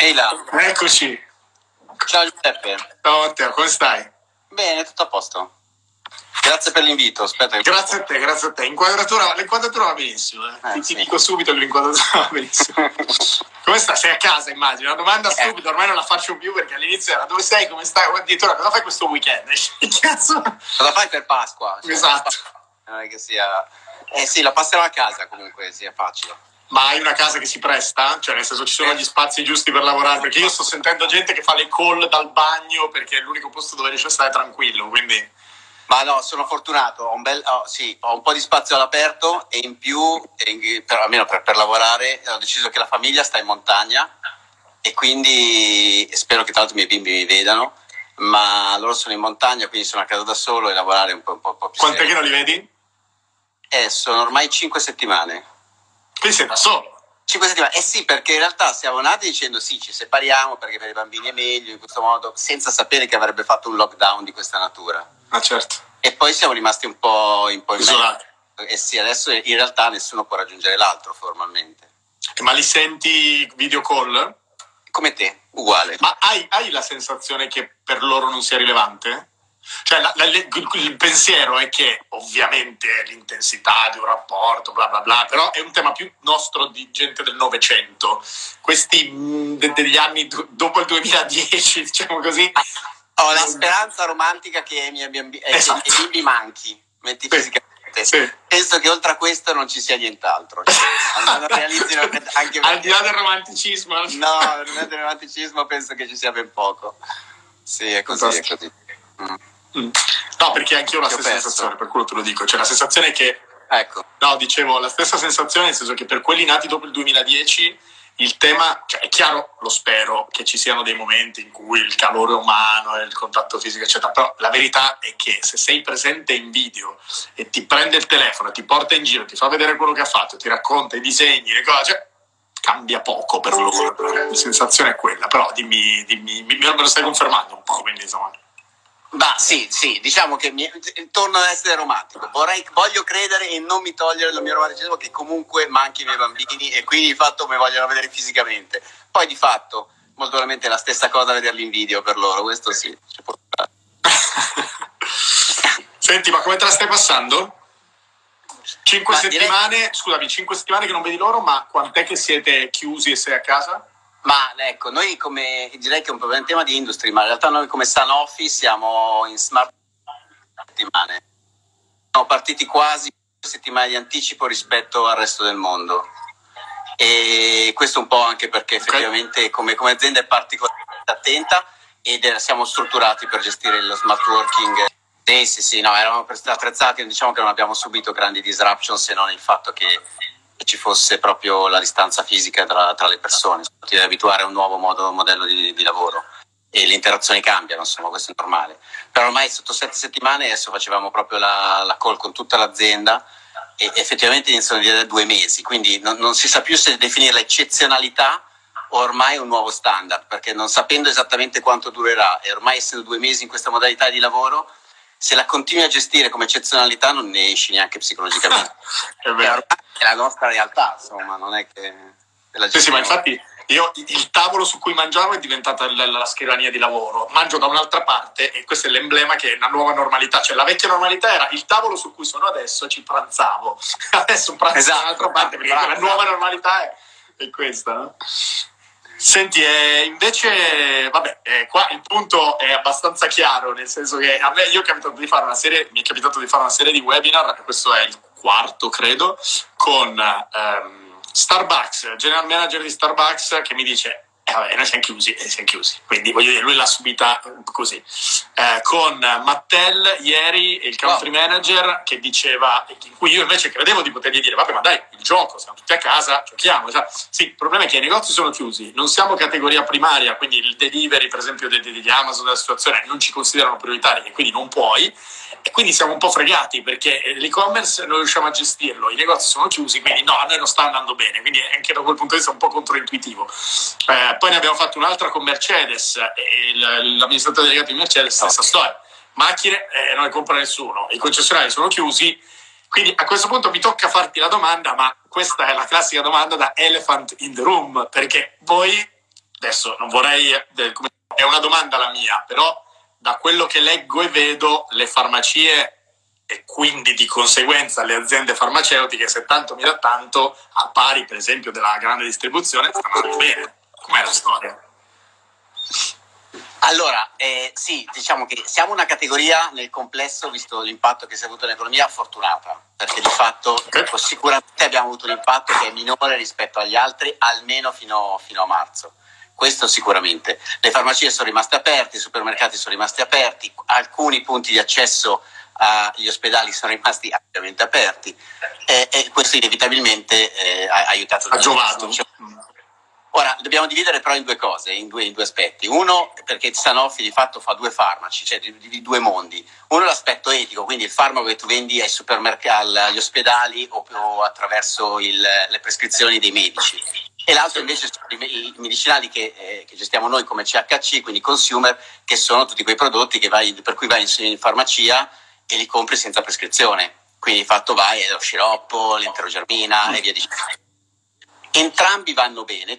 Ehi là. Eccoci. Ciao Giuseppe. Ciao Matteo, come stai? Bene, tutto a posto. Grazie per l'invito. Aspetta, Grazie a te, grazie a te. Inquadratura, l'inquadratura va benissimo. Eh. Eh, ti, sì. ti dico subito che l'inquadratura va benissimo. come stai? Sei a casa, immagino. La domanda Eh. subito, ormai non la faccio più perché all'inizio era dove sei, come stai? Addirittura cosa fai questo weekend? Cazzo? Cosa fai per Pasqua? Cioè, Esatto. Non è che sia... Eh sì, la passerò a casa comunque, sia facile. Ma hai una casa che si presta? Cioè, nel senso, ci sono gli spazi giusti per lavorare? Perché io sto sentendo gente che fa le call dal bagno perché è l'unico posto dove riesce a stare tranquillo. Quindi, Ma no, sono fortunato, ho un, bel, ho- sì, ho un po' di spazio all'aperto e in più, e per- almeno per, per lavorare, ho deciso che la famiglia sta in montagna e quindi spero che tra l'altro i miei bimbi mi vedano, ma loro sono in montagna, quindi sono a casa da solo e lavorare un po', un po', un po' più quant'è che non li vedi? Eh, sono ormai cinque settimane. Quindi sei da solo. 5 settimane, eh sì, perché in realtà siamo nati dicendo sì, ci separiamo perché per i bambini è meglio in questo modo, senza sapere che avrebbe fatto un lockdown di questa natura. Ah, certo. E poi siamo rimasti un po' in po' in Isolati. E sì, adesso in realtà nessuno può raggiungere l'altro formalmente. Ma li senti video call? Come te, uguale. Ma hai, hai la sensazione che per loro non sia rilevante? Cioè, la- la- il, pensiero è che ovviamente l'intensità di un rapporto, bla bla bla, però è un tema più nostro di gente del Novecento. Questi mh, de- degli anni do- dopo il 2010, diciamo così. Ho la speranza romantica che miei bimbi, eh, Esatto. manchi, metti fisicamente. Sì. Penso che oltre a questo non ci sia nient'altro. Cioè, realizzino anche Al di là del romanticismo. No, per del romanticismo penso che ci sia ben poco. Sì, è così, è così. Mm. No, perché anche io ho la stessa sensazione, per quello te lo dico. Cioè, la sensazione è che Ecco, No, dicevo la stessa sensazione, nel senso che per quelli nati dopo il 2010 il tema, cioè è chiaro, lo spero, che ci siano dei momenti in cui il calore umano e il contatto fisico, eccetera, però la verità è che se sei presente in video e ti prende il telefono, ti porta in giro, ti fa vedere quello che ha fatto, ti racconta i disegni, le cose, cioè, cambia poco per loro, la sensazione è quella, però dimmi, dimmi, mi- me lo stai confermando un po', quindi insomma... ma sì, sì, diciamo che mi- torno ad essere romantico. Vorrei, voglio credere e non mi togliere il mio romanticismo che comunque manchi i miei bambini e quindi di fatto mi vogliono vedere fisicamente. Poi di fatto, molto probabilmente è la stessa cosa vederli in video per loro, questo sì. Senti, ma come te la stai passando? Cinque Ma direi- settimane, scusami, cinque settimane che non vedi loro, ma quant'è che siete chiusi e sei a casa? Ma ecco, noi come direi che è un problema tema di industry, ma in realtà noi come Sanofi siamo in smart settimane. Siamo partiti quasi due settimane di anticipo rispetto al resto del mondo. E questo un po' anche perché Ok. effettivamente come, come azienda è particolarmente attenta ed siamo strutturati per gestire lo smart working. Sì, sì, sì, no, eravamo attrezzati, diciamo che non abbiamo subito grandi disruption se non il fatto che ci fosse proprio la distanza fisica tra, tra le persone, ti devi abituare a un nuovo modo- modello di, di lavoro e le interazioni cambiano, insomma, questo è normale. Però ormai sotto sette settimane adesso facevamo proprio la, la call con tutta l'azienda e effettivamente iniziano a dire due mesi, quindi non, non si sa più se definire eccezionalità o ormai un nuovo standard, perché non sapendo esattamente quanto durerà e ormai essendo due mesi in questa modalità di lavoro, se la continui a gestire come eccezionalità non ne esci neanche psicologicamente. È vero. ormai è la nostra realtà, insomma, non è che Sì, sì, ma infatti io il tavolo su cui mangiavo è diventata la, la scrivania di lavoro. Mangio da un'altra parte e questo è l'emblema che è una nuova normalità. Cioè la vecchia normalità era il tavolo su cui sono adesso ci pranzavo. Adesso pranzo Esatto. da un'altra parte perché la nuova normalità è, è questa, no? Senti, eh, invece, vabbè, eh, qua il punto è abbastanza chiaro, nel senso che a me io è capitato di fare una serie, mi è capitato di fare una serie di webinar, questo è il quarto, credo, con ehm, Starbucks, general manager di Starbucks, che mi dice: vabbè, noi siamo chiusi, e siamo chiusi. Quindi voglio dire, lui l'ha subita così. Eh, con Mattel ieri, il country manager, che diceva, in cui io invece credevo di potergli dire: vabbè, ma dai, il gioco, siamo tutti a casa, giochiamo. sa. Sì, il problema è che i negozi sono chiusi, non siamo categoria primaria, quindi il delivery, per esempio, de- de- degli Amazon della situazione non ci considerano prioritari e quindi non puoi. E quindi siamo un po' fregati perché l'e-commerce non riusciamo a gestirlo, i negozi sono chiusi, quindi no, a noi non sta andando bene, quindi anche da quel punto di vista è un po' controintuitivo. Eh, poi ne abbiamo fatto un'altra con Mercedes e l'amministratore delegato di Mercedes, stessa storia. Macchine eh, non le compra nessuno, i concessionari sono chiusi, quindi a questo punto mi tocca farti la domanda, ma questa è la classica domanda da elephant in the room, perché voi adesso non vorrei, è una domanda la mia, però da quello che leggo e vedo, le farmacie e quindi di conseguenza le aziende farmaceutiche, se tanto mi dà tanto, a pari per esempio della grande distribuzione, stanno andando bene. Com'è la storia? Allora, eh, sì, diciamo che siamo una categoria nel complesso, visto l'impatto che si è avuto nell'economia, fortunata, perché di fatto okay. sicuramente abbiamo avuto un impatto che è minore rispetto agli altri, almeno fino, fino a marzo. Questo sicuramente. Le farmacie sono rimaste aperte, i supermercati sono rimasti aperti, alcuni punti di accesso agli ospedali sono rimasti ampiamente aperti e, e questo inevitabilmente eh, ha aiutato. Ha giovato. Ora, dobbiamo dividere però in due cose, in due, in due, aspetti. Uno, perché Sanofi di fatto fa due farmaci, cioè di, di, due mondi. Uno è l'aspetto etico, quindi il farmaco che tu vendi ai supermercati, agli ospedali o, o attraverso il, le prescrizioni dei medici. E l'altro invece sono i, medicinali che, eh, che, gestiamo noi come CHC, quindi consumer, che sono tutti quei prodotti vai, per cui vai in, in farmacia e li compri senza prescrizione. Quindi di fatto vai lo sciroppo, l'enterogermina e via dicendo Entrambi vanno bene,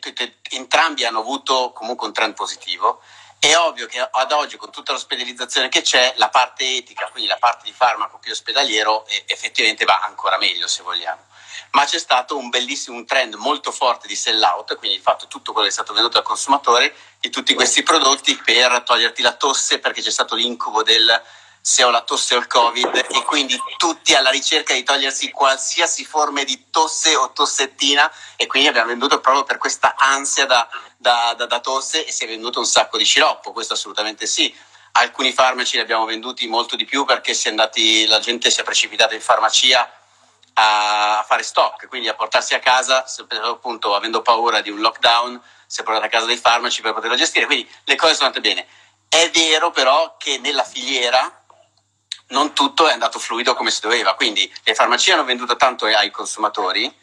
entrambi hanno avuto comunque un trend positivo. È ovvio che ad oggi, con tutta l'ospedalizzazione che c'è, la parte etica, quindi la parte di farmaco più ospedaliero, effettivamente va ancora meglio se vogliamo. Ma c'è stato un bellissimo un trend molto forte di sell out, quindi il fatto tutto quello che è stato venduto al consumatore di tutti questi prodotti per toglierti la tosse, perché c'è stato l'incubo del se ho la tosse o il covid e quindi tutti alla ricerca di togliersi qualsiasi forma di tosse o tossettina e quindi abbiamo venduto proprio per questa ansia da, da, da, da tosse e si è venduto un sacco di sciroppo, questo assolutamente sì. Alcuni farmaci li abbiamo venduti molto di più perché andati, la gente si è precipitata in farmacia a fare stock, quindi a portarsi a casa, appunto avendo paura di un lockdown, si è portato a casa dei farmaci per poterlo gestire, quindi le cose sono andate bene. È vero però che nella filiera non tutto è andato fluido come si doveva, quindi le farmacie hanno venduto tanto ai consumatori,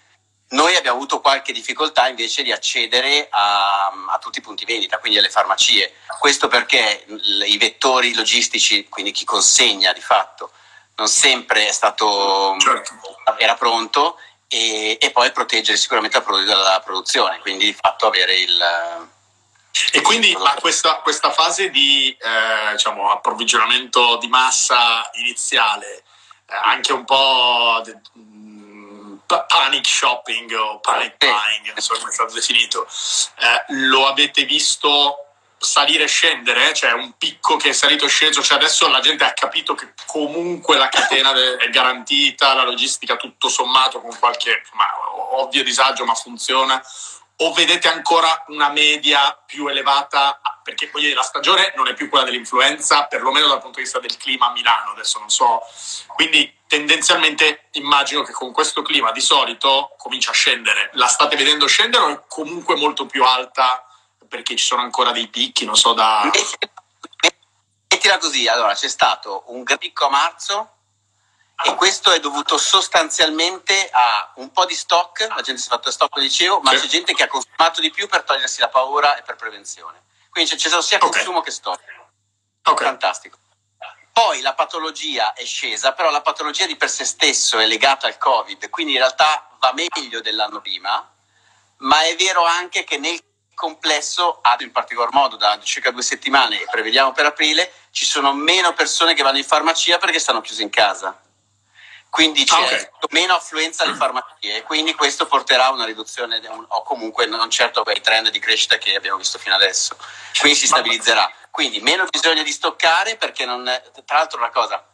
noi abbiamo avuto qualche difficoltà invece di accedere a, a, tutti i punti vendita, quindi alle farmacie. Questo perché i vettori logistici, quindi chi consegna di fatto, non sempre è stato, certo. era pronto e, e, poi proteggere sicuramente la produzione, quindi di fatto avere il, e quindi ma questa, questa fase di eh, diciamo, approvvigionamento di massa iniziale, eh, anche un po' de, mh, mm, panic shopping o panic buying, non so come è stato definito, eh, lo avete visto salire e scendere? Cioè un picco che è salito e sceso, cioè adesso la gente ha capito che comunque la catena è garantita, la logistica tutto sommato con qualche insomma, ovvio disagio ma funziona o vedete ancora una media più elevata? Perché poi la stagione non è più quella dell'influenza, perlomeno dal punto di vista del clima a Milano, adesso non so. Quindi tendenzialmente immagino che con questo clima di solito comincia a scendere. La state vedendo scendere o è comunque molto più alta perché ci sono ancora dei picchi, non so, da... Mettila così, allora c'è stato un picco a marzo e questo è dovuto sostanzialmente a un po' di stock, la gente si è fatto stock, dicevo, ma sì. c'è gente che ha consumato di più per togliersi la paura e per prevenzione. Quindi c'è, stato sia consumo okay. che stock. Okay. Fantastico. Poi la patologia è scesa, però la patologia di per sé stesso è legata al Covid, quindi in realtà va meglio dell'anno prima, ma è vero anche che nel complesso, in particolar modo da circa due settimane e prevediamo per aprile, ci sono meno persone che vanno in farmacia perché stanno chiuse in casa quindi c'è ah, okay. meno affluenza alle farmacie e quindi questo porterà a una riduzione o comunque non certo quei trend di crescita che abbiamo visto fino adesso quindi si stabilizzerà quindi meno bisogno di stoccare perché non è, tra l'altro una cosa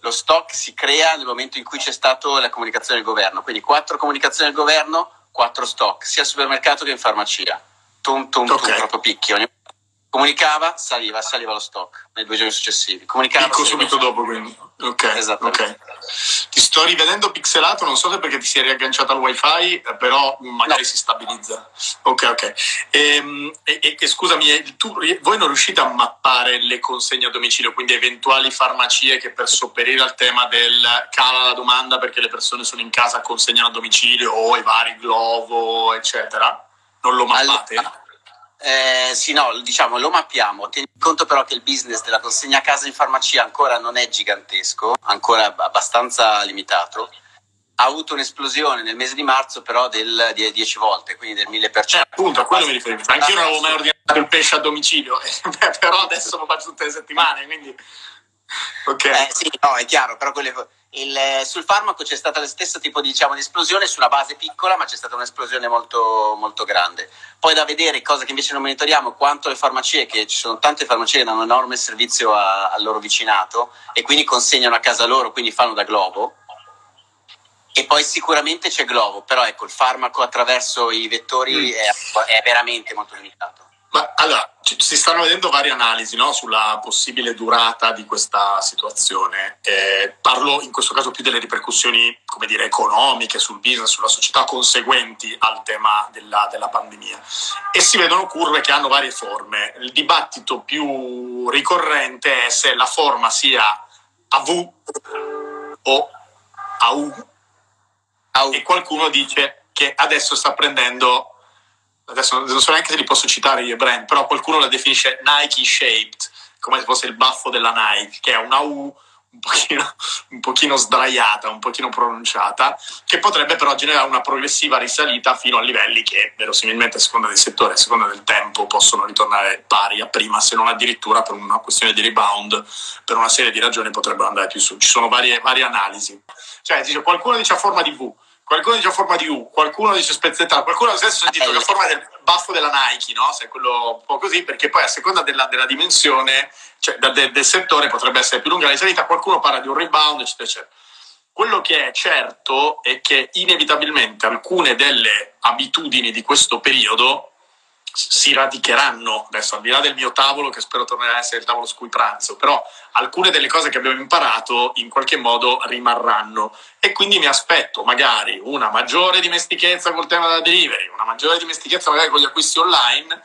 lo stock si crea nel momento in cui c'è stata la comunicazione del governo quindi quattro comunicazioni del governo quattro stock sia al supermercato che in farmacia tum tum okay. tum proprio picchi ogni comunicava, saliva, saliva lo stock nei due giorni successivi. Comunicava, Picco subito dopo, quindi. Ok. Esattamente. Ti sto rivedendo pixelato, non so se perché ti è riagganciato al wifi, eh, però magari no. si stabilizza. Ok, ok. Ehm, e, e, e scusami, eh, tu, voi non riuscite a mappare le consegne a domicilio, quindi eventuali farmacie che per sopperire al tema del cala la domanda perché le persone sono in casa consegnano a domicilio o i vari Glovo, eccetera? Non lo mappate? Allora eh, sì, no, diciamo, lo mappiamo. Tieni conto però che il business della consegna a casa in farmacia ancora non è gigantesco, ancora abbastanza limitato. ha avuto un'esplosione nel mese di marzo però del 10 volte, quindi del 1000%. Eh, appunto, a quello mi riferisco. Anch'io non avevo mai ordinato il pesce a domicilio, però adesso lo faccio tutte le settimane, quindi... Okay. Eh, sì, no, è chiaro, però quelle, il, sul farmaco c'è stata lo stesso tipo diciamo, di esplosione su una base piccola, ma c'è stata un'esplosione molto, molto grande. Poi da vedere, cosa che invece non monitoriamo, quanto le farmacie, che ci sono tante farmacie che danno un enorme servizio a, al loro vicinato e quindi consegnano a casa loro, quindi fanno da globo. E poi sicuramente c'è globo, però ecco, il farmaco attraverso i vettori mm. è, è veramente molto limitato. Ma allora, si stanno vedendo varie analisi no, sulla possibile durata di questa situazione. Eh, parlo in questo caso più delle ripercussioni, come dire, economiche sul business, sulla società conseguenti al tema della, della pandemia. E si vedono curve che hanno varie forme. Il dibattito più ricorrente è se la forma sia a V o a U. E qualcuno dice che adesso sta prendendo adesso non so neanche se li posso citare io brand, però qualcuno la definisce Nike shaped, come se fosse il baffo della Nike, che è una U un pochino, un pochino sdraiata, un pochino pronunciata, che potrebbe però generare una progressiva risalita fino a livelli che verosimilmente a seconda del settore, a seconda del tempo, possono ritornare pari a prima, se non addirittura per una questione di rebound, per una serie di ragioni potrebbero andare più su. Ci sono varie, varie analisi. Cioè, dice, qualcuno dice a forma di V, qualcuno dice a forma di U, qualcuno dice spezzettato, qualcuno stesso sentito che a forma del baffo della Nike, no? Se è quello un po' così, perché poi a seconda della, della dimensione, cioè del, del settore potrebbe essere più lunga la risalita, qualcuno parla di un rebound, eccetera, eccetera. Quello che è certo è che inevitabilmente alcune delle abitudini di questo periodo si radicheranno, adesso al di là del mio tavolo che spero tornerà a essere il tavolo su cui pranzo, però alcune delle cose che abbiamo imparato in qualche modo rimarranno. E quindi mi aspetto magari una maggiore dimestichezza col tema della delivery, una maggiore dimestichezza magari con gli acquisti online.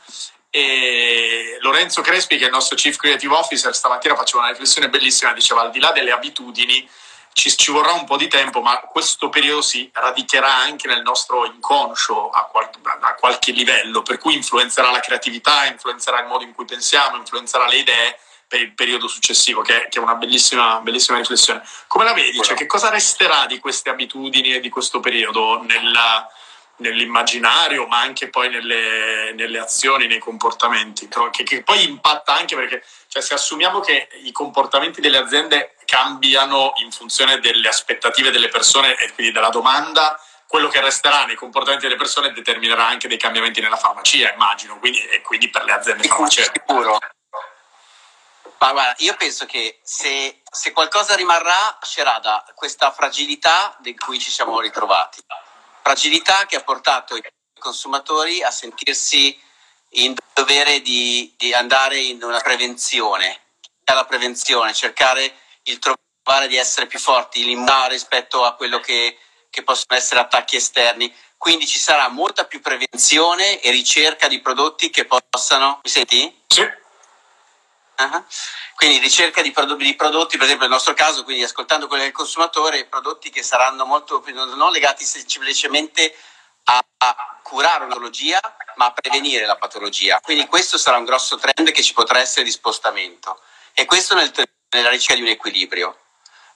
E Lorenzo Crespi che è il nostro Chief Creative Officer stamattina faceva una riflessione bellissima, diceva al di là delle abitudini ci, ci, vorrà un po' di tempo, ma questo periodo si radicherà anche nel nostro inconscio a, qual- a, qualche livello, per cui influenzerà la creatività, influenzerà il modo in cui pensiamo, influenzerà le idee per il periodo successivo, che, che è una bellissima, bellissima, riflessione. Come la vedi? Cioè, che cosa resterà di queste abitudini e di questo periodo nella, nell'immaginario, ma anche poi nelle, nelle azioni, nei comportamenti, che, che, poi impatta anche perché cioè, se assumiamo che i comportamenti delle aziende cambiano in funzione delle aspettative delle persone e quindi della domanda, quello che resterà nei comportamenti delle persone determinerà anche dei cambiamenti nella farmacia, immagino, quindi, e quindi per le aziende farmaceutiche. Sicuro. Ma guarda, io penso che se, se qualcosa rimarrà, nascerà da questa fragilità di cui ci siamo ritrovati. Fragilità che ha portato i consumatori a sentirsi in dovere di, di andare in una prevenzione, alla prevenzione, cercare il trovare di essere più forti, l'immunità rispetto a quello che, che possono essere attacchi esterni. Quindi ci sarà molta più prevenzione e ricerca di prodotti che possano. Mi senti? Sì. Uh-huh. Quindi ricerca di, prodotti, di prodotti, per esempio nel nostro caso, quindi ascoltando quello del consumatore, prodotti che saranno molto più non legati semplicemente a, a curare una patologia, ma a prevenire la patologia. Quindi questo sarà un grosso trend che ci potrà essere di spostamento. E questo nel, nella ricerca di un equilibrio.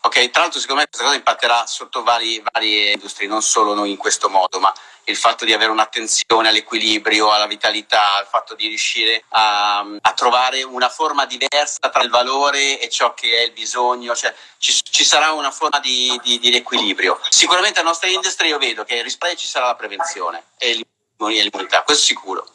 Ok, tra l'altro secondo me questa cosa impatterà sotto vari, varie industrie, non solo noi in questo modo, ma il fatto di avere un'attenzione all'equilibrio, alla vitalità, al fatto di riuscire a, a trovare una forma diversa tra il valore e ciò che è il bisogno, cioè ci, ci sarà una forma di, di, di, equilibrio. Sicuramente nella nostra industria io vedo che rispetto ci sarà la prevenzione e l'immunità, questo sicuro.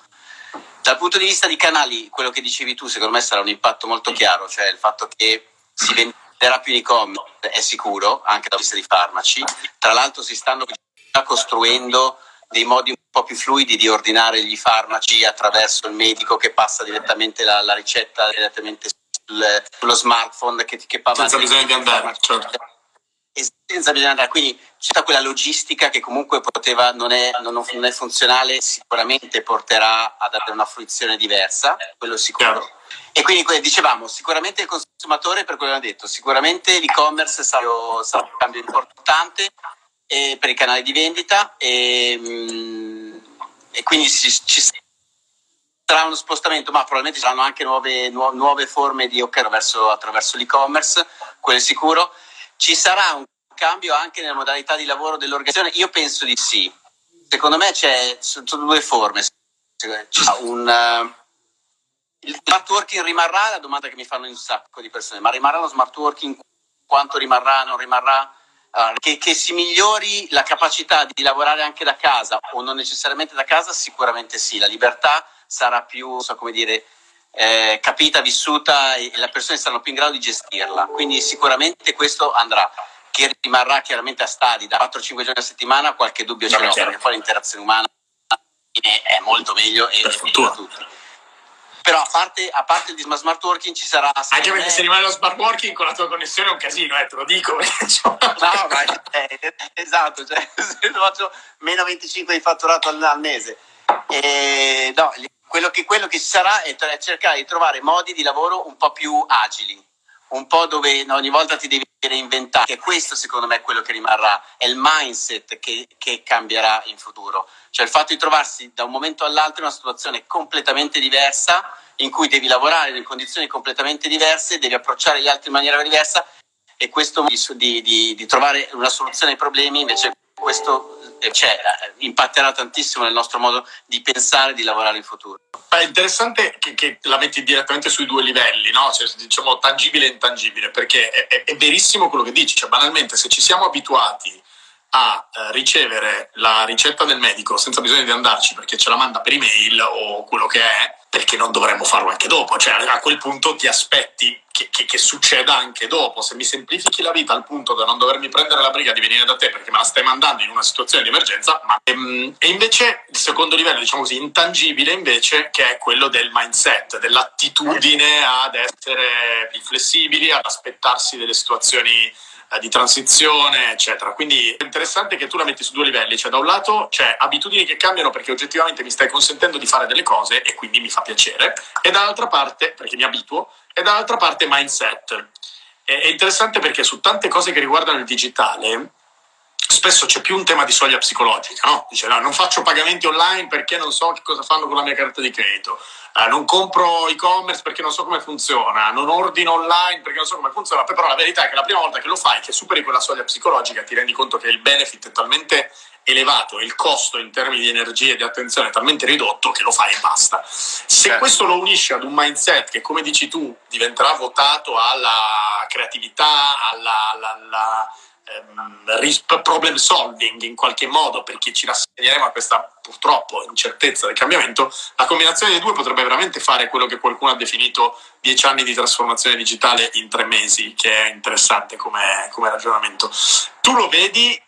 Dal punto di vista di canali, quello che dicevi tu, secondo me sarà un impatto molto chiaro, cioè il fatto che si venderà più in e-commerce, è sicuro, anche dal punto di vista di farmaci. Tra l'altro si stanno già costruendo dei modi un po' più fluidi di ordinare gli farmaci attraverso il medico che passa direttamente la, la ricetta direttamente sul, sullo smartphone che, che senza bisogno di andare certo. senza bisogno di andare quindi c'è quella logistica che comunque poteva non è, non, non è funzionale sicuramente porterà ad avere una fruizione diversa quello sicuro certo. E quindi dicevamo, sicuramente il consumatore, per quello che ho detto, sicuramente l'e-commerce sarà, sarà un cambio importante eh, per i canali di vendita e, mm, e quindi ci, ci, sarà uno spostamento, ma probabilmente ci saranno anche nuove, nu- nuove forme di okay, attraverso, attraverso l'e-commerce, quello è sicuro. Ci sarà un cambio anche nella modalità di lavoro dell'organizzazione? Io penso di sì. Secondo me c'è sotto due forme. C'è un, il smart working rimarrà? La domanda che mi fanno un sacco di persone, ma rimarrà lo smart working? Quanto rimarrà? Non rimarrà? Uh, che, che, si migliori la capacità di lavorare anche da casa o non necessariamente da casa, sicuramente sì. La libertà sarà più, so come dire, eh, capita, vissuta e le persone saranno più in grado di gestirla. Quindi sicuramente questo andrà. Che rimarrà chiaramente a stadi da 4-5 giorni a settimana, qualche dubbio ce l'ho, perché poi l'interazione umana è molto meglio e per fortuna. tutti. Però a parte, a parte il smart working ci sarà... Anche perché se rimane lo smart working con la tua connessione è un casino, eh, te lo dico. no, ma, eh, esatto, cioè, se faccio meno 25 di fatturato al, al mese. Eh, no, quello che, quello che ci sarà è cercare di trovare modi di lavoro un po' più agili, un po' dove ogni volta ti devi reinventare. Che questo secondo me è quello che rimarrà, è il mindset che, che cambierà in futuro. Cioè il fatto di trovarsi da un momento all'altro in una situazione completamente diversa, in cui devi lavorare in condizioni completamente diverse, devi approcciare gli altri in maniera diversa e questo di, di, di trovare una soluzione ai problemi invece questo cioè, impatterà tantissimo nel nostro modo di pensare e di lavorare in futuro. È interessante che, che, la metti direttamente sui due livelli, no? cioè, diciamo tangibile e intangibile, perché è, è, è verissimo quello che dici, cioè, banalmente se ci siamo abituati a eh, ricevere la ricetta del medico senza bisogno di andarci perché ce la manda per email o quello che è, perché non dovremmo farlo anche dopo? Cioè, a quel punto ti aspetti che, che, che, succeda anche dopo. Se mi semplifichi la vita al punto da non dovermi prendere la briga di venire da te perché me la stai mandando in una situazione di emergenza, ma, ehm, e invece il secondo livello, diciamo così, intangibile invece, che è quello del mindset, dell'attitudine ad essere più flessibili, ad aspettarsi delle situazioni di transizione, eccetera. Quindi è interessante che tu la metti su due livelli, cioè da un lato c'è abitudini che cambiano perché oggettivamente mi stai consentendo di fare delle cose e quindi mi fa piacere, e dall'altra parte, perché mi abituo, e dall'altra parte mindset. È interessante perché su tante cose che riguardano il digitale spesso c'è più un tema di soglia psicologica, no? Dice no, non faccio pagamenti online perché non so che cosa fanno con la mia carta di credito, eh, non compro e-commerce perché non so come funziona, non ordino online perché non so come funziona, però la verità è che la prima volta che lo fai, che superi quella soglia psicologica, ti rendi conto che il benefit è talmente elevato e il costo in termini di energia e di attenzione è talmente ridotto che lo fai e basta. Se certo. questo lo unisci ad un mindset che, come dici tu, diventerà votato alla creatività, alla, alla, alla ehm, problem solving in qualche modo perché ci rassegneremo a questa purtroppo incertezza del cambiamento, la combinazione dei due potrebbe veramente fare quello che qualcuno ha definito dieci anni di trasformazione digitale in tre mesi, che è interessante come, come ragionamento. Tu lo vedi,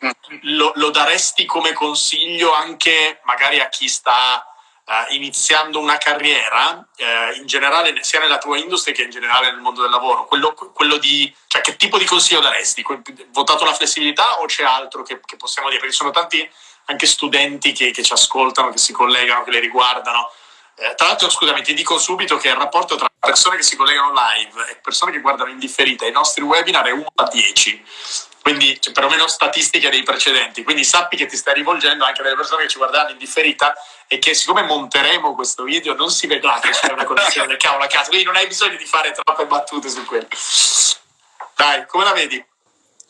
lo, lo daresti come consiglio anche magari a chi sta uh, iniziando una carriera, uh, in generale sia nella tua industria che in generale nel mondo del lavoro, quello, quello di, cioè, che tipo di consiglio daresti? Votato la flessibilità o c'è altro che, che possiamo dire? Perché ci sono tanti anche studenti che, che, ci ascoltano, che si collegano, che le riguardano. Eh, tra l'altro, scusami, ti dico subito che il rapporto tra persone che si collegano live e persone che guardano in differita i nostri webinar è 1 a 10 quindi cioè, perlomeno statistiche dei precedenti. Quindi sappi che ti stai rivolgendo anche alle persone che ci guardano in differita e che siccome monteremo questo video non si vedrà che c'è una connessione del cavolo a casa, quindi non hai bisogno di fare troppe battute su quello. Dai, come la vedi?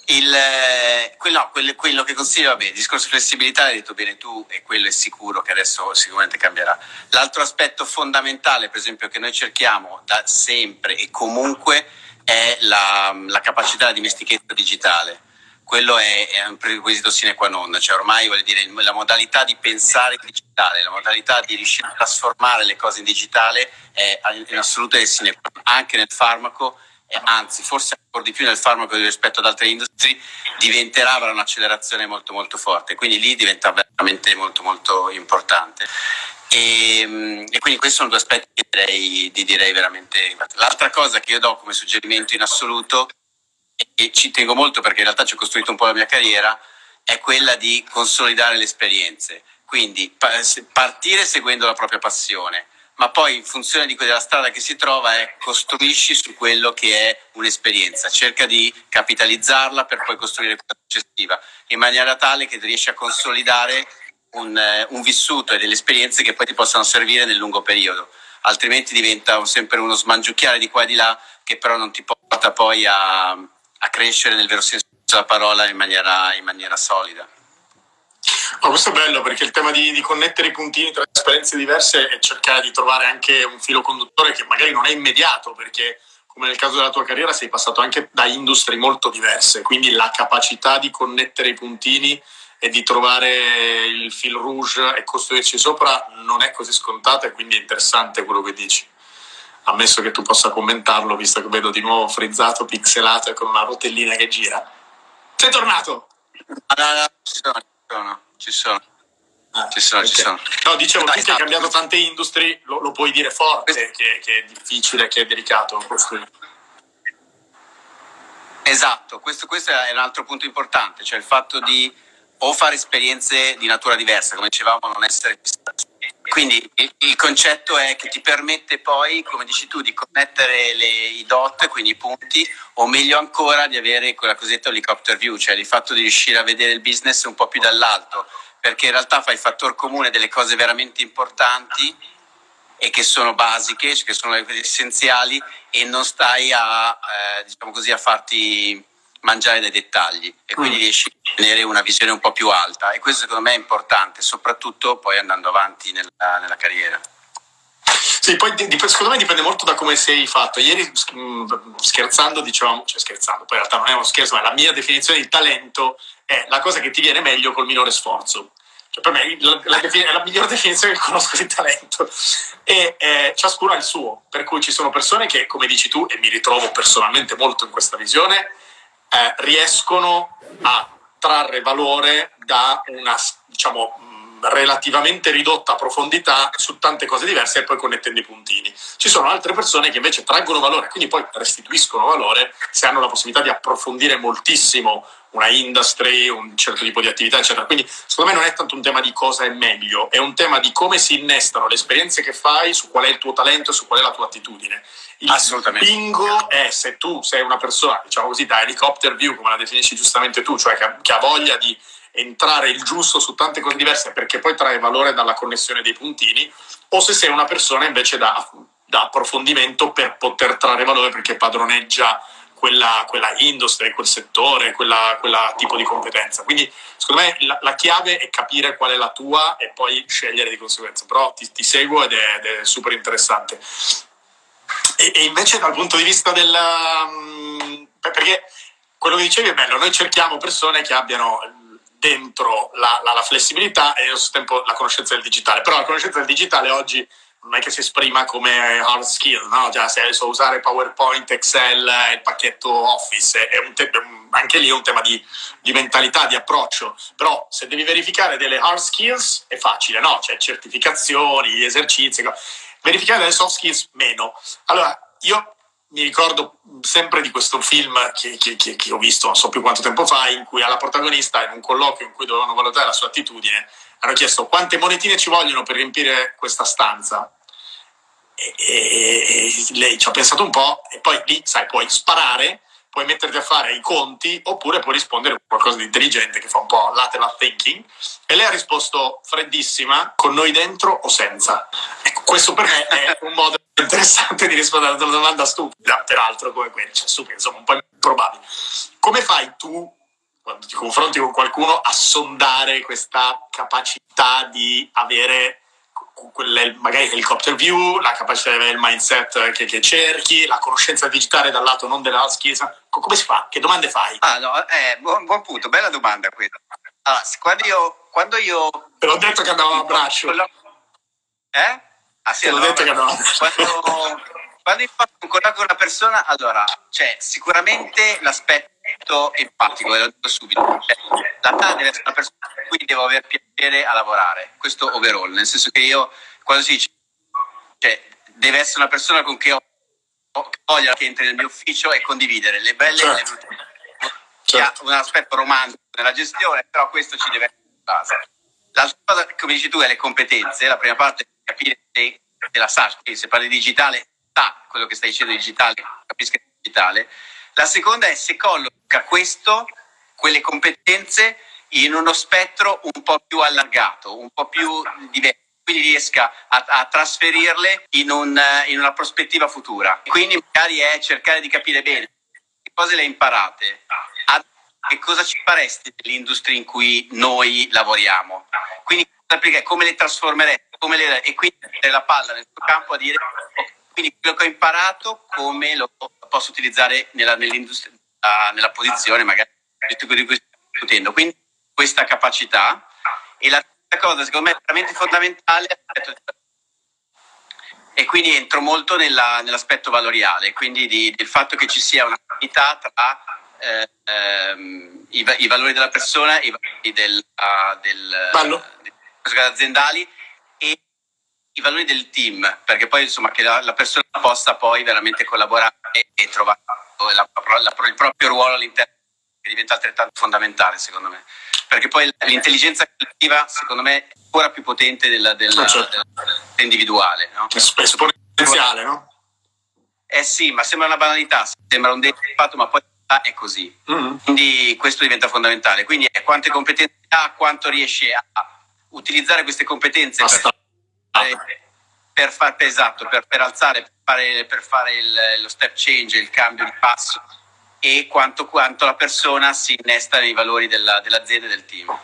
Il, eh, quello, quello, che consiglio, vabbè, il discorso flessibilità l'hai detto bene tu e quello è sicuro che adesso sicuramente cambierà. L'altro aspetto fondamentale, per esempio, che noi cerchiamo da sempre e comunque è la, la capacità di dimestichezza digitale quello è, è, un prerequisito sine qua non, cioè ormai vuol dire la modalità di pensare digitale, la modalità di riuscire a trasformare le cose in digitale è in assoluto sine qua non, anche nel farmaco, anzi forse ancora di più nel farmaco rispetto ad altre industrie, diventerà avrà un'accelerazione molto molto forte, quindi lì diventa veramente molto molto importante. E, e, quindi questi sono due aspetti che direi, direi veramente. L'altra cosa che io do come suggerimento in assoluto e ci tengo molto perché in realtà ci ho costruito un po' la mia carriera, è quella di consolidare le esperienze. Quindi partire seguendo la propria passione, ma poi in funzione di quella strada che si trova è costruisci su quello che è un'esperienza, cerca di capitalizzarla per poi costruire quella successiva, in maniera tale che riesci a consolidare un, un vissuto e delle esperienze che poi ti possano servire nel lungo periodo, altrimenti diventa sempre uno smangiucchiare di qua e di là che però non ti porta poi a, a crescere nel vero senso la parola in maniera, in maniera solida. Oh, questo è bello perché il tema di, di, connettere i puntini tra esperienze diverse è cercare di trovare anche un filo conduttore che magari non è immediato perché come nel caso della tua carriera sei passato anche da industrie molto diverse, quindi la capacità di connettere i puntini e di trovare il fil rouge e costruirci sopra non è così scontata e quindi è interessante quello che dici. Ammesso che tu possa commentarlo, visto che vedo di nuovo frizzato, pixelato e con una rotellina che gira. Sei tornato? No, no, ci sono, ci sono. Ci sono. Ah, ci sono, okay. ci sono. No, dicevo, tu che hai cambiato tante industrie, lo, lo puoi dire forte, che, che, è difficile, che è delicato costruire. Esatto, questo, questo è un altro punto importante, cioè il fatto di o fare esperienze di natura diversa, come dicevamo, non essere quindi il, concetto è che ti permette poi, come dici tu, di connettere le, i dot, quindi i punti, o meglio ancora di avere quella cosiddetta helicopter view, cioè il fatto di riuscire a vedere il business un po' più dall'alto, perché in realtà fai fattor comune delle cose veramente importanti e che sono basiche, che sono essenziali e non stai a, eh, diciamo così, a farti mangiare dai dettagli e quindi mm. riesci a tenere una visione un po' più alta e questo secondo me è importante, soprattutto poi andando avanti nella, nella carriera. Sì, poi secondo me dipende molto da come sei fatto. Ieri mm, scherzando dicevamo, cioè scherzando, poi in realtà non è uno scherzo, ma la mia definizione di talento è la cosa che ti viene meglio col minore sforzo. Cioè, per me la, la, è la miglior definizione che conosco di talento. E eh, ciascuno ha il suo, per cui ci sono persone che, come dici tu, e mi ritrovo personalmente molto in questa visione, eh, riescono a trarre valore da una diciamo, relativamente ridotta profondità su tante cose diverse e poi connettendo i puntini. Ci sono altre persone che invece traggono valore, quindi poi restituiscono valore se hanno la possibilità di approfondire moltissimo una industry, un certo tipo di attività, eccetera. Quindi secondo me non è tanto un tema di cosa è meglio, è un tema di come si innestano le esperienze che fai, su qual è il tuo talento e su qual è la tua attitudine. Il Assolutamente. bingo è se tu sei una persona, diciamo così, da helicopter view, come la definisci giustamente tu, cioè che, che ha voglia di entrare il giusto su tante cose diverse perché poi trae valore dalla connessione dei puntini, o se sei una persona invece da, da approfondimento per poter trarre valore perché padroneggia quella, quella industria, quel settore, quella, quella, tipo di competenza. Quindi secondo me la, la, chiave è capire qual è la tua e poi scegliere di conseguenza, però ti, ti seguo ed è, ed è, super interessante. E, e, invece dal punto di vista del... Um, perché quello che dicevi è bello, noi cerchiamo persone che abbiano dentro la, la, la flessibilità e allo stesso tempo la conoscenza del digitale, però la conoscenza del digitale oggi non è che si esprima come hard skill, no? Cioè, se so usare PowerPoint, Excel, il pacchetto Office, te- anche lì è un tema di, di, mentalità, di approccio. Però se devi verificare delle hard skills è facile, no? Cioè certificazioni, esercizi, verificare delle soft skills meno. Allora, io mi ricordo sempre di questo film che, che, che, che, ho visto non so più quanto tempo fa, in cui alla protagonista, in un colloquio in cui dovevano valutare la sua attitudine, hanno chiesto quante monetine ci vogliono per riempire questa stanza. E, e, e lei ci ha pensato un po' e poi lì, sai, puoi sparare, puoi metterti a fare i conti oppure puoi rispondere qualcosa di intelligente che fa un po' lateral thinking. E lei ha risposto freddissima, con noi dentro o senza. Ecco, questo per me è un modo interessante di rispondere ad una domanda stupida, peraltro come quella, cioè stupida, insomma, un po' improbabile. Come fai tu, quando ti confronti con qualcuno, a sondare questa capacità di avere quelle, magari l'helicopter view, la capacità di avere il mindset che, che, cerchi, la conoscenza digitale dal lato non della schisa. Come si fa? Che domande fai? Ah, no, eh, buon, buon punto, bella domanda questa. Allora, quando io... Quando io Te l'ho detto che andavo a braccio. Eh? Ah, sì, allora, detto che no. Quando, quando io faccio un contatto con una persona, allora, c'è sicuramente l'aspetto empatico, ve lo dico subito. La deve essere una persona con cui devo aver piacere a lavorare, questo overall, nel senso che io, quando si dice, cioè, deve essere una persona con cui ho voglia che entri nel mio ufficio e condividere le belle certo. e le brutte. Certo. Ha un aspetto romantico nella gestione, però questo ci deve essere base. L'altra cosa, come dici tu, è le competenze. La prima parte è capire se, se la sa, quindi se parli digitale, sa quello che stai dicendo digitale, capisca digitale. La seconda è se colloca questo, quelle competenze, in uno spettro un po' più allargato, un po' più diverso quindi riesca a, a trasferirle in, un, in, una prospettiva futura. Quindi magari è cercare di capire bene che cose le hai imparate, che cosa ci faresti nell'industria in cui noi lavoriamo. Quindi come le trasformeresti, come le, e quindi la palla nel tuo campo a dire quindi quello che ho imparato come lo posso utilizzare nella, nell'industria, nella posizione magari di cui stiamo discutendo. Quindi questa capacità. E la terza cosa secondo me è veramente fondamentale e quindi entro molto nella, nell'aspetto valoriale, quindi di, del fatto che ci sia una unità tra eh, ehm, i, i, valori della persona e i valori del, uh, del, del, aziendali e i valori del team, perché poi insomma che la, la persona possa poi veramente collaborare e trovare la, la, il proprio ruolo all'interno che diventa altrettanto fondamentale secondo me perché poi l'intelligenza collettiva secondo me è ancora più potente della, della, ah, certo. della individuale no? esponenziale no? eh sì ma sembra una banalità sembra un detto ma poi è così mm-hmm. quindi questo diventa fondamentale quindi è quante competenze ha quanto riesce a utilizzare queste competenze Basta. per, per, far, esatto, per, per alzare per fare, il, lo step change il cambio di passo e quanto, quanto la persona si innesta nei valori della, dell'azienda e del team.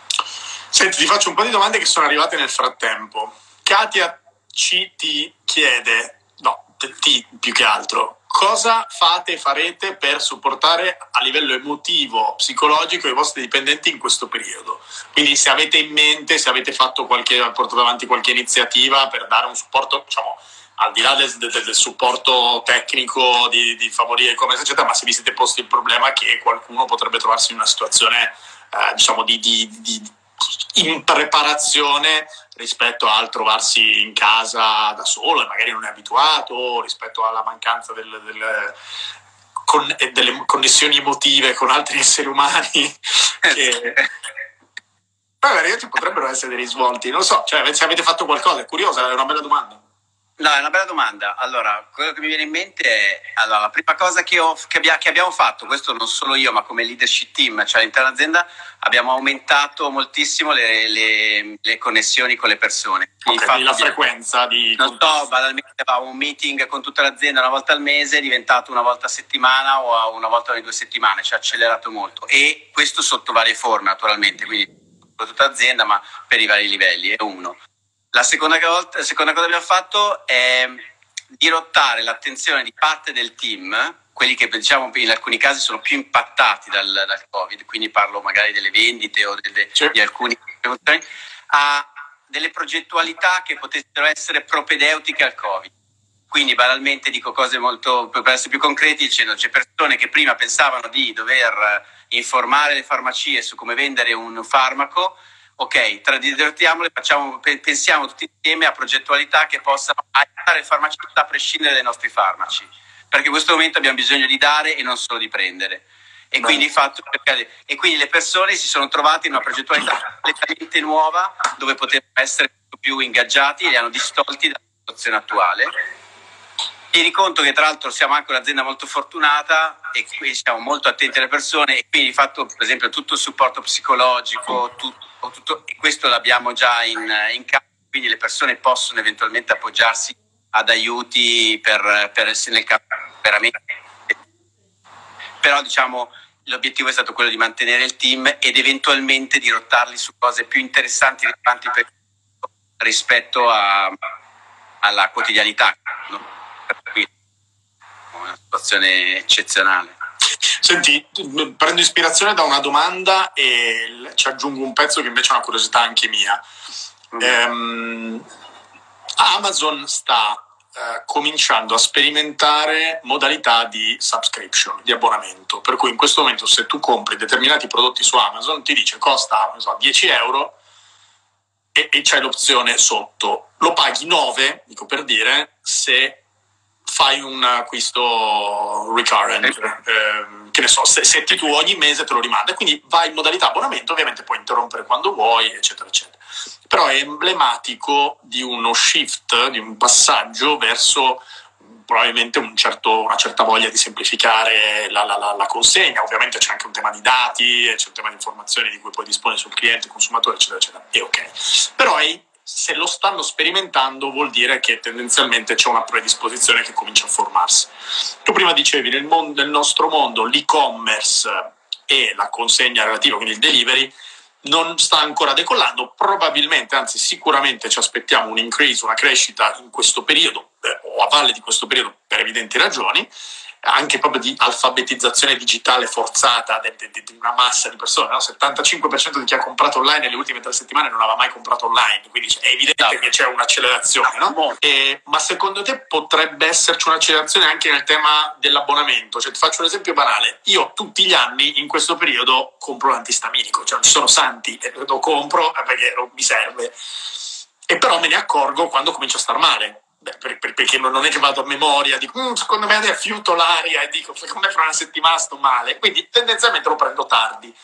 Senti, ti faccio un po' di domande che sono arrivate nel frattempo. Katia ci ti chiede, no, ti più che altro, cosa fate e farete per supportare a livello emotivo, psicologico i vostri dipendenti in questo periodo? Quindi se avete in mente, se avete fatto qualche, portato avanti qualche iniziativa per dare un supporto, diciamo, al di là del, del, del supporto tecnico di, di, favorire il eccetera, ma se vi siete posti il problema che qualcuno potrebbe trovarsi in una situazione, eh, diciamo, di, di, di impreparazione rispetto al trovarsi in casa da solo e magari non è abituato, rispetto alla mancanza del, del, con, delle connessioni emotive con altri esseri umani che... Magari ci potrebbero essere dei risvolti, non lo so, cioè, se avete fatto qualcosa, è curiosa, è una bella domanda. No, è una bella domanda. Allora, quello che mi viene in mente è allora, la prima cosa che, ho, che, abbia, che, abbiamo fatto, questo non solo io, ma come leadership team, cioè all'interno dell'azienda, abbiamo aumentato moltissimo le, le, le connessioni con le persone. Okay, quindi la frequenza di. Non so, banalmente avevamo un meeting con tutta l'azienda una volta al mese, è diventato una volta a settimana o una volta ogni due settimane, ci ha accelerato molto. E questo sotto varie forme, naturalmente, quindi per tutta l'azienda, ma per i vari livelli, è uno. La seconda, volta, la seconda cosa che abbiamo fatto è dirottare l'attenzione di parte del team, quelli che diciamo in alcuni casi sono più impattati dal, dal Covid, quindi parlo magari delle vendite o delle, certo. di alcuni a delle progettualità che potessero essere propedeutiche al Covid. Quindi banalmente dico cose molto, per essere più concreti, dicendo c'è persone che prima pensavano di dover informare le farmacie su come vendere un farmaco, ok, tradirtiamole, facciamo, pensiamo tutti insieme a progettualità che possano aiutare il farmacista a prescindere dai nostri farmaci, perché in questo momento abbiamo bisogno di dare e non solo di prendere. E quindi, fatto, e quindi, le persone si sono trovate in una progettualità completamente nuova dove potevano essere più ingaggiati e li hanno distolti dalla situazione attuale. Tieni conto che tra l'altro siamo anche un'azienda molto fortunata e qui siamo molto attenti alle persone e quindi fatto per esempio tutto il supporto psicologico, tutto tutto, e questo l'abbiamo già in, in campo, quindi le persone possono eventualmente appoggiarsi ad aiuti per, per nel campo veramente. Però diciamo l'obiettivo è stato quello di mantenere il team ed eventualmente di rottarli su cose più interessanti rilevanti per rispetto a, alla quotidianità. No? Una situazione eccezionale. Senti, prendo ispirazione da una domanda e ci aggiungo un pezzo che invece è una curiosità anche mia. Mm. Ehm, Amazon sta eh, cominciando a sperimentare modalità di subscription, di abbonamento, per cui in questo momento se tu compri determinati prodotti su Amazon ti dice costa so, 10 euro e, e c'è l'opzione sotto, lo paghi 9, dico per dire, se fai un acquisto recurrent, eh, che ne so, se, setti tu ogni mese te lo rimanda, quindi vai in modalità abbonamento, ovviamente puoi interrompere quando vuoi, eccetera, eccetera. Però è emblematico di uno shift, di un passaggio verso probabilmente un certo, una certa voglia di semplificare la, la, la, la, consegna. Ovviamente c'è anche un tema di dati, c'è un tema di informazioni di cui poi dispone sul cliente, il consumatore, eccetera, eccetera. E ok. Però è se lo stanno sperimentando vuol dire che tendenzialmente c'è una predisposizione che comincia a formarsi. Tu prima dicevi nel, mondo, nel nostro mondo l'e-commerce e la consegna relativa, quindi il delivery, non sta ancora decollando, probabilmente, anzi sicuramente ci aspettiamo un increase, una crescita in questo periodo eh, o a valle di questo periodo per evidenti ragioni anche proprio di alfabetizzazione digitale forzata di, una massa di persone. No? 75% di chi ha comprato online nelle ultime tre settimane non aveva mai comprato online, quindi è evidente esatto. che c'è un'accelerazione. No? E, ma secondo te potrebbe esserci un'accelerazione anche nel tema dell'abbonamento? Cioè, ti faccio un esempio banale. Io tutti gli anni in questo periodo compro l'antistaminico, cioè non ci sono santi, lo compro perché mi serve. E però me ne accorgo quando comincio a star male Beh, perché non è che vado a memoria, dico mm, secondo me rifiuto l'aria e dico secondo me fra una settimana sto male, quindi tendenzialmente lo prendo tardi.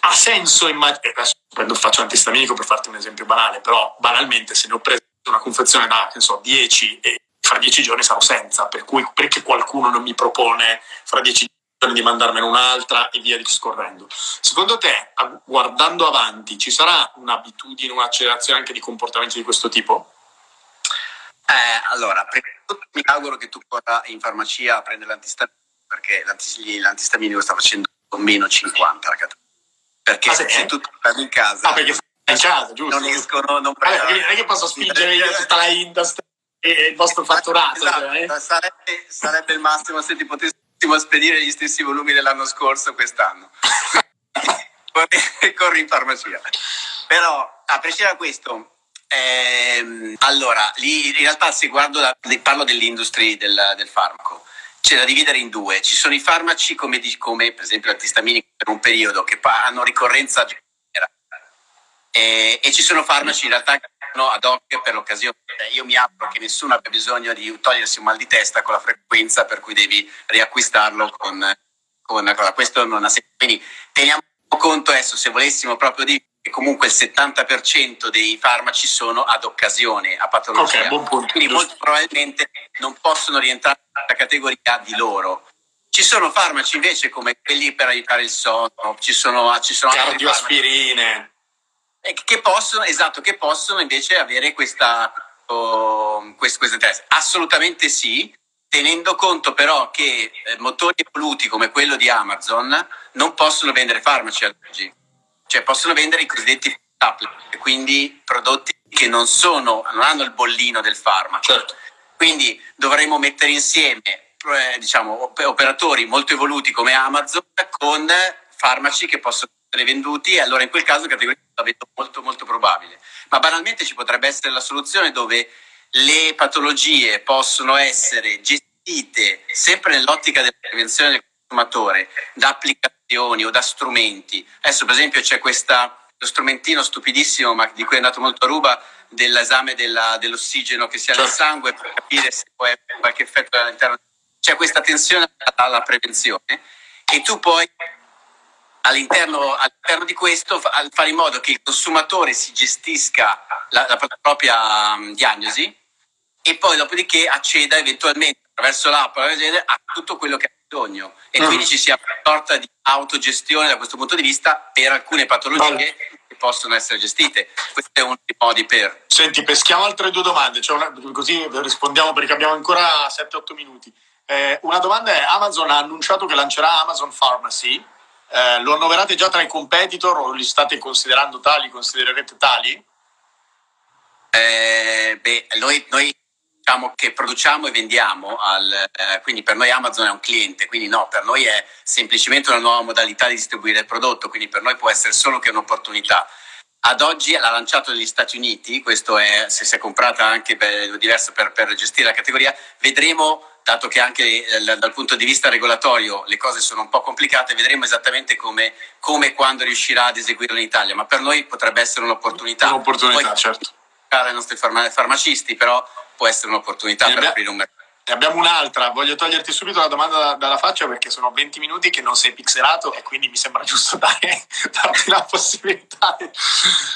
Ha senso immaginare, adesso prendo, faccio antistaminico per farti un esempio banale, però banalmente se ne ho preso una confezione da, che so, 10 e fra 10 giorni sarò senza, per cui perché qualcuno non mi propone fra 10 giorni di mandarmene un'altra e via discorrendo. Secondo te, guardando avanti, ci sarà un'abitudine, un'accelerazione anche di comportamenti di questo tipo? Eh, allora, prima di tutto mi auguro che tu corra in farmacia a prendere l'antistaminico perché l'antistaminico sta facendo meno 50 ragazzi. Perché ah, se, se tu torni in casa... Ah, perché stai in casa, giusto? Non escono, non prendono... non è che posso spingere io tutta la industria e il vostro fatturato. Esatto, cioè, eh? sarebbe, sarebbe, il massimo se ti potessimo spedire gli stessi volumi dell'anno scorso quest'anno. corri in farmacia. Però, a prescindere da questo, eh, allora, lì in realtà se guardo, la, parlo dell'industria del, del, farmaco, c'è da dividere in due. Ci sono i farmaci come, come per esempio l'antistaminico per un periodo che hanno ricorrenza e, e ci sono farmaci in realtà che hanno ad hoc per l'occasione. Io mi auguro che nessuno abbia bisogno di togliersi un mal di testa con la frequenza per cui devi riacquistarlo con, con questo non ha senso. Quindi teniamo conto adesso se volessimo proprio dire comunque il 70% dei farmaci sono ad occasione, a patologia. Okay, punto, Quindi molto probabilmente non possono rientrare nella categoria di loro. Ci sono farmaci invece come quelli per aiutare il sonno, ci sono, ci sono cardioaspirine. Che possono, esatto, che possono invece avere questa, oh, questo, questo interesse. Assolutamente sì, tenendo conto però che eh, motori evoluti come quello di Amazon non possono vendere farmaci ad oggi cioè possono vendere i cosiddetti tablet, quindi prodotti che non, sono, non hanno il bollino del farmaco. Certo. Quindi dovremmo mettere insieme eh, diciamo, operatori molto evoluti come Amazon con farmaci che possono essere venduti e allora in quel caso categoria la vedo molto molto probabile. Ma banalmente ci potrebbe essere la soluzione dove le patologie possono essere gestite sempre nell'ottica della prevenzione del consumatore da applicazioni o da strumenti. Adesso per esempio c'è questa, lo strumentino stupidissimo, ma di cui è andato molto a ruba, dell'esame della, dell'ossigeno che si ha nel certo. sangue per capire se può avere qualche effetto all'interno. C'è questa tensione alla prevenzione e tu puoi all'interno, all'interno di questo fare in modo che il consumatore si gestisca la, la propria um, diagnosi e poi dopodiché acceda eventualmente attraverso l'app a tutto quello che ha bisogno e quindi ci sia una sorta di autogestione da questo punto di vista per alcune patologie che possono essere gestite. Questo è uno dei modi per... Senti, peschiamo altre due domande, cioè una, così rispondiamo perché abbiamo ancora 7-8 minuti. Eh, una domanda è, Amazon ha annunciato che lancerà Amazon Pharmacy, eh, lo annoverate già tra i competitor o li state considerando tali, considererete tali? Eh, beh, noi, noi diciamo che produciamo e vendiamo, al, eh, quindi per noi Amazon è un cliente, quindi no, per noi è semplicemente una nuova modalità di distribuire il prodotto, quindi per noi può essere solo che un'opportunità. Ad oggi l'ha lanciato negli Stati Uniti, questo è, se si è comprata anche per, diverso per, per gestire la categoria, vedremo dato che anche eh, dal punto di vista regolatorio le cose sono un po' complicate, vedremo esattamente come, come e quando riuscirà ad eseguirlo in Italia, ma per noi potrebbe essere un'opportunità. Un'opportunità, Poi, certo. I nostri farmacisti, però può essere un'opportunità per abbia, aprire un mercato. Ne abbiamo un'altra, voglio toglierti subito la domanda dalla faccia perché sono 20 minuti che non sei pixelato e quindi mi sembra giusto dare, darti la possibilità.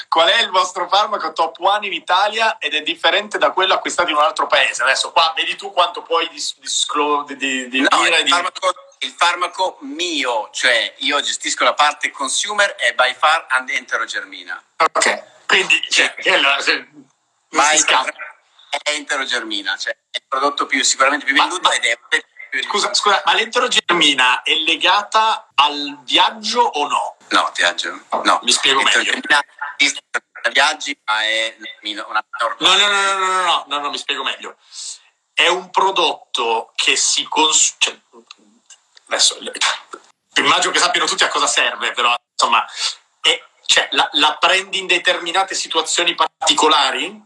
Qual è il vostro farmaco top one in Italia ed è differente da quello acquistato in un altro paese? Adesso qua vedi tu quanto puoi disclosere di, di, no, dire. Il, di... farmaco, il farmaco mio, cioè io gestisco la parte consumer, è by far and enterogermina. Ok, quindi cioè, cioè, allora, se, ma è enterogermina, cioè è il prodotto più, sicuramente più venduto ma, ed è Scusa, scusa, ma l'enterogermina è legata al viaggio o no? No, viaggio. No, mi spiego meglio. Viaggi, ma è una No, no, no, no, no, no, no, no, mi spiego meglio. È un prodotto che si consuma. Cioè, adesso immagino che sappiano tutti a cosa serve, però insomma, è, cioè, la, la prendi in determinate situazioni particolari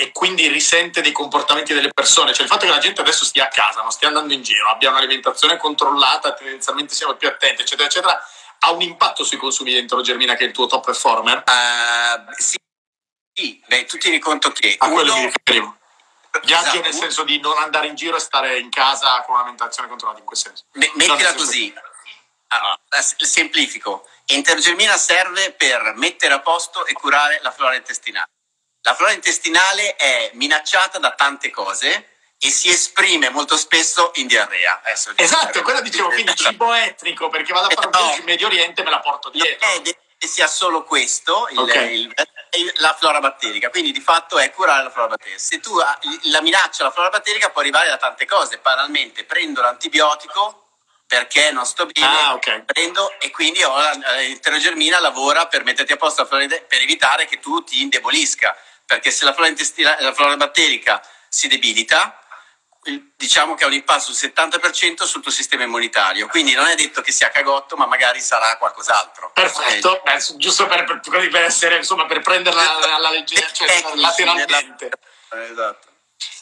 e quindi risente dei comportamenti delle persone. Cioè il fatto che la gente adesso stia a casa, non stia andando in giro, abbia un'alimentazione controllata, tendenzialmente siamo più attenti, eccetera, eccetera, ha un impatto sui consumi dentro Germina che è il tuo top performer? Uh, sì, sì. Beh, tu tieni conto che... A quello uno... mi riferivo. Viaggio esatto. nel senso di non andare in giro e stare in casa con un'alimentazione controllata in quel senso. Me- mettila così. Allora, semplifico. Intergermina serve per mettere a posto e curare la flora intestinale. La flora intestinale è minacciata da tante cose e si esprime molto spesso in diarrea. Adesso, esatto, quella dicevo, quindi cibo etnico, perché vado a fare un viaggio in Medio Oriente e me la porto dietro. Non è che sia solo questo, il, okay. il, la flora batterica, quindi di fatto è curare la flora batterica. Se tu la minaccia alla flora batterica può arrivare da tante cose, banalmente prendo l'antibiotico perché non sto bene, ah, okay. prendo e quindi ho l'enterogermina lavora per metterti a posto la flora per evitare che tu ti indebolisca perché se la flora, la flora batterica si debilita, diciamo che ha un impatto sul 70% sul tuo sistema immunitario. Quindi non è detto che sia cagotto, ma magari sarà qualcos'altro. Perfetto, Beh, giusto per, per, per, essere, insomma, per prenderla alla leggera, cioè lateralmente. Esatto.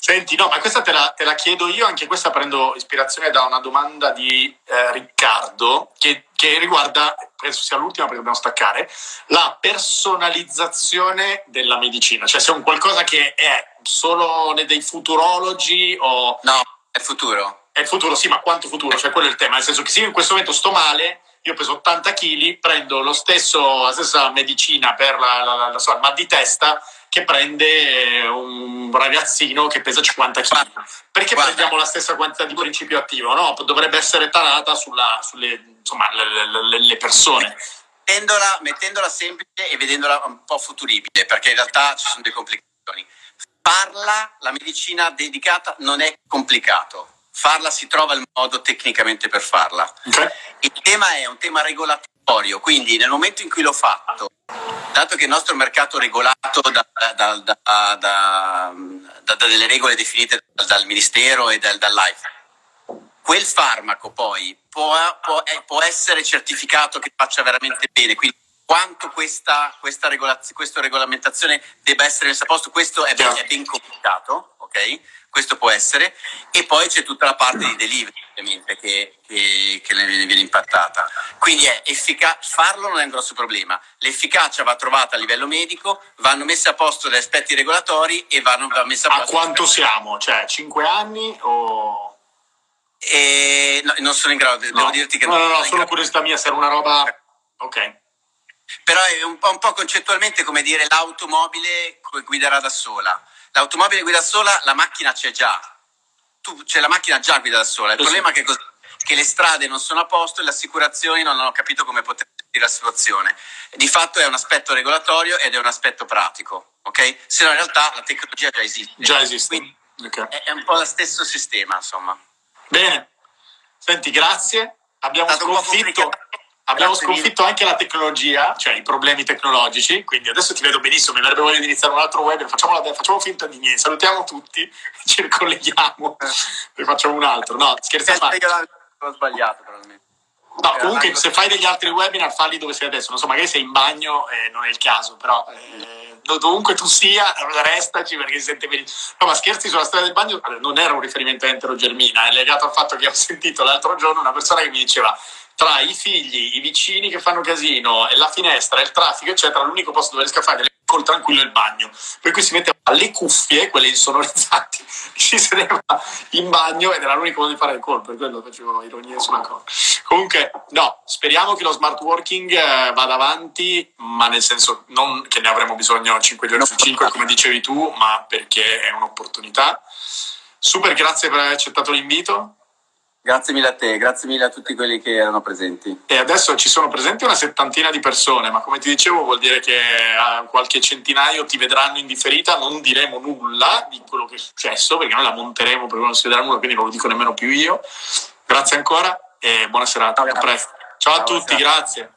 Senti, no, ma questa te la, te la, chiedo io, anche questa prendo ispirazione da una domanda di eh, Riccardo che, che, riguarda, penso sia l'ultima perché dobbiamo staccare, la personalizzazione della medicina, cioè se è un qualcosa che è solo dei futurologi o... No, è il futuro. È il futuro, sì, ma quanto futuro? Cioè quello è il tema, nel senso che se io in questo momento sto male, io peso 80 kg, prendo lo stesso, la stessa medicina per la, la, la, la mal di testa che prende un ragazzino che pesa 50 kg. Perché Guarda. prendiamo la stessa quantità di principio attivo? No? Dovrebbe essere tarata sulla, sulle insomma, le, le, le persone. Mettendola, mettendola, semplice e vedendola un po' futuribile, perché in realtà ci sono delle complicazioni. Farla, la medicina dedicata, non è complicato. Farla si trova il modo tecnicamente per farla. Okay. Il tema è un tema regolatorio, quindi nel momento in cui l'ho fatto dato che il nostro mercato è regolato da, da, da, da delle regole definite dal, Ministero e dal, dall'AIFA, quel farmaco poi può, può, può, essere certificato che faccia veramente bene. Quindi quanto questa, questa, questa regolamentazione debba essere messa a posto, questo è ben, è ben complicato, ok? Questo può essere, e poi c'è tutta la parte di delivery ovviamente che, che, che viene impattata. Quindi è effica- farlo non è un grosso problema, l'efficacia va trovata a livello medico, vanno messe a posto gli aspetti regolatori e vanno va messa a posto... A quanto siamo? Cioè 5 anni o... E, no, non sono in grado, no. devo dirti che no, non no, no, solo curiosità mia, se era una roba... Ok. Però è un po', un po' concettualmente come dire l'automobile guiderà da sola L'automobile guida sola, la macchina c'è già. Tu, cioè, la macchina già guida da sola. Il problema è che, che, le strade non sono a posto e le assicurazioni non hanno capito come poter gestire la situazione. Di fatto è un aspetto regolatorio ed è un aspetto pratico, ok? Se no in realtà la tecnologia già esiste. Già esiste. Quindi okay. è un po' lo stesso sistema, insomma. Bene. Senti, grazie. Abbiamo sconfitto Abbiamo sconfitto anche la tecnologia, cioè i problemi tecnologici, quindi adesso ti vedo benissimo, mi avrebbe voglia di iniziare un altro webinar, facciamo, facciamo finta di niente, salutiamo tutti, ci ricolleghiamo e facciamo un altro. No, scherzo a parte. Ho sbagliato probabilmente. No, comunque se fai degli altri webinar falli dove sei adesso, non so, magari sei in bagno eh, non è il caso, però eh, dovunque tu sia, restaci perché si sente benissimo. No, ma scherzi sulla storia del bagno non era un riferimento a enterogermina, è legato al fatto che ho sentito l'altro giorno una persona che mi diceva tra i figli, i vicini che fanno casino, la finestra, il traffico, eccetera, l'unico posto dove riesca a fare col tranquillo è il bagno. Per cui si metteva le cuffie, quelle insonorizzanti, si sedeva in bagno ed era l'unico modo di fare il call, per quello facevo ironia sulla cosa. Comunque, no, speriamo che lo smart working eh, vada avanti, ma nel senso non che ne avremo bisogno 5 giorni su 5, come dicevi tu, ma perché è un'opportunità. Super, grazie per aver accettato l'invito. Grazie mille a te, grazie mille a tutti quelli che erano presenti. E adesso ci sono presenti una settantina di persone, ma come ti dicevo vuol dire che qualche centinaio ti vedranno in differita, non diremo nulla di quello che è successo, perché noi la monteremo perché non si vedrà nulla, quindi non lo dico nemmeno più io. Grazie ancora e buona serata, a presto. Ciao, Ciao a tutti, grazie.